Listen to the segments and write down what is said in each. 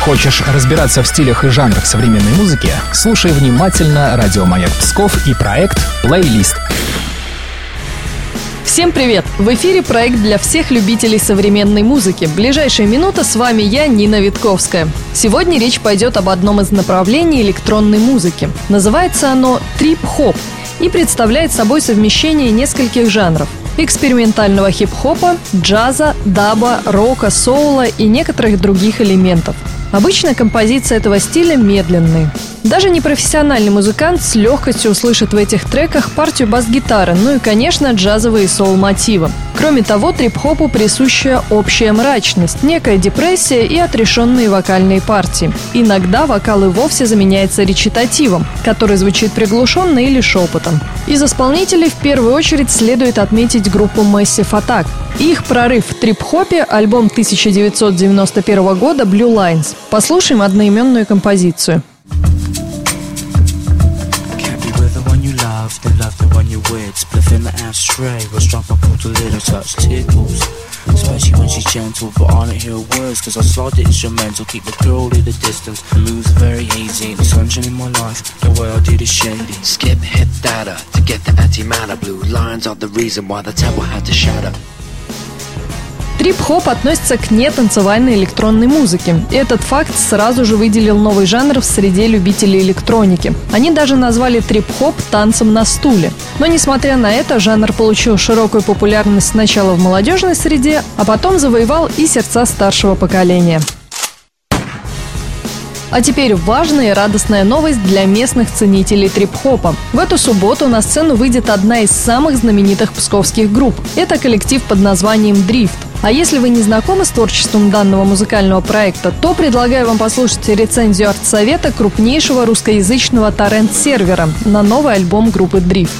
Хочешь разбираться в стилях и жанрах современной музыки? Слушай внимательно «Радио Маяк Псков» и проект «Плейлист». Всем привет! В эфире проект для всех любителей современной музыки. Ближайшая минута с вами я, Нина Витковская. Сегодня речь пойдет об одном из направлений электронной музыки. Называется оно трип-хоп и представляет собой совмещение нескольких жанров экспериментального хип-хопа, джаза, даба, рока, соула и некоторых других элементов. Обычно композиции этого стиля медленные. Даже непрофессиональный музыкант с легкостью услышит в этих треках партию бас-гитары, ну и, конечно, джазовые соул-мотивы. Кроме того, трип-хопу присуща общая мрачность, некая депрессия и отрешенные вокальные партии. Иногда вокал и вовсе заменяется речитативом, который звучит приглушенно или шепотом. Из исполнителей в первую очередь следует отметить группу Massive Attack. Их прорыв в трип-хопе – альбом 1991 года Blue Lines. Послушаем одноименную композицию. love, then love the one you're with. Spliff in the ashtray, was drop my pulled a little touch tickles. Especially when she's gentle, but I don't hear words, cause I slide the instrumental, keep the girl at a distance. The moves very hazy, the sunshine in my life, the way I do the shady. Skip hit data to get the antimatter. Blue lines are the reason why the temple had to shatter. Трип-хоп относится к нетанцевальной электронной музыке. Этот факт сразу же выделил новый жанр в среде любителей электроники. Они даже назвали трип-хоп танцем на стуле. Но несмотря на это, жанр получил широкую популярность сначала в молодежной среде, а потом завоевал и сердца старшего поколения. А теперь важная и радостная новость для местных ценителей трип-хопа. В эту субботу на сцену выйдет одна из самых знаменитых псковских групп. Это коллектив под названием «Дрифт». А если вы не знакомы с творчеством данного музыкального проекта, то предлагаю вам послушать рецензию арт-совета крупнейшего русскоязычного торрент-сервера на новый альбом группы «Дрифт».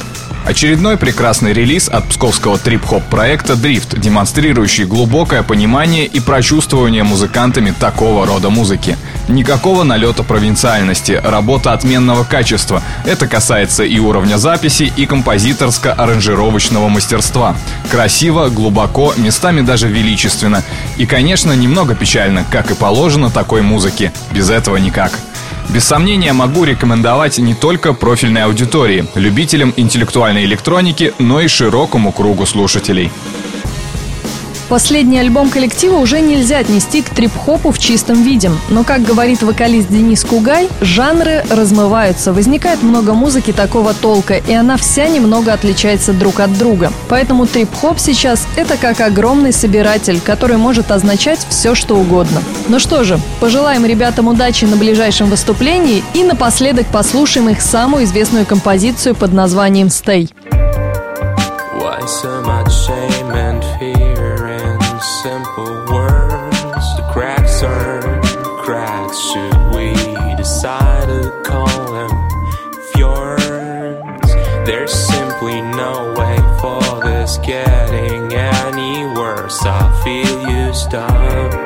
Очередной прекрасный релиз от псковского трип-хоп проекта «Дрифт», демонстрирующий глубокое понимание и прочувствование музыкантами такого рода музыки. Никакого налета провинциальности, работа отменного качества. Это касается и уровня записи, и композиторско-аранжировочного мастерства. Красиво, глубоко, местами даже величественно. И, конечно, немного печально, как и положено такой музыке. Без этого никак. Без сомнения могу рекомендовать не только профильной аудитории, любителям интеллектуальной электроники, но и широкому кругу слушателей. Последний альбом коллектива уже нельзя отнести к трип-хопу в чистом виде. Но, как говорит вокалист Денис Кугай, жанры размываются. Возникает много музыки такого толка, и она вся немного отличается друг от друга. Поэтому трип-хоп сейчас — это как огромный собиратель, который может означать все, что угодно. Ну что же, пожелаем ребятам удачи на ближайшем выступлении и напоследок послушаем их самую известную композицию под названием «Stay». Why so much shame and fear simple words? The cracks are cracks. Should we decide to call them fjords? There's simply no way for this getting any worse. I feel used up.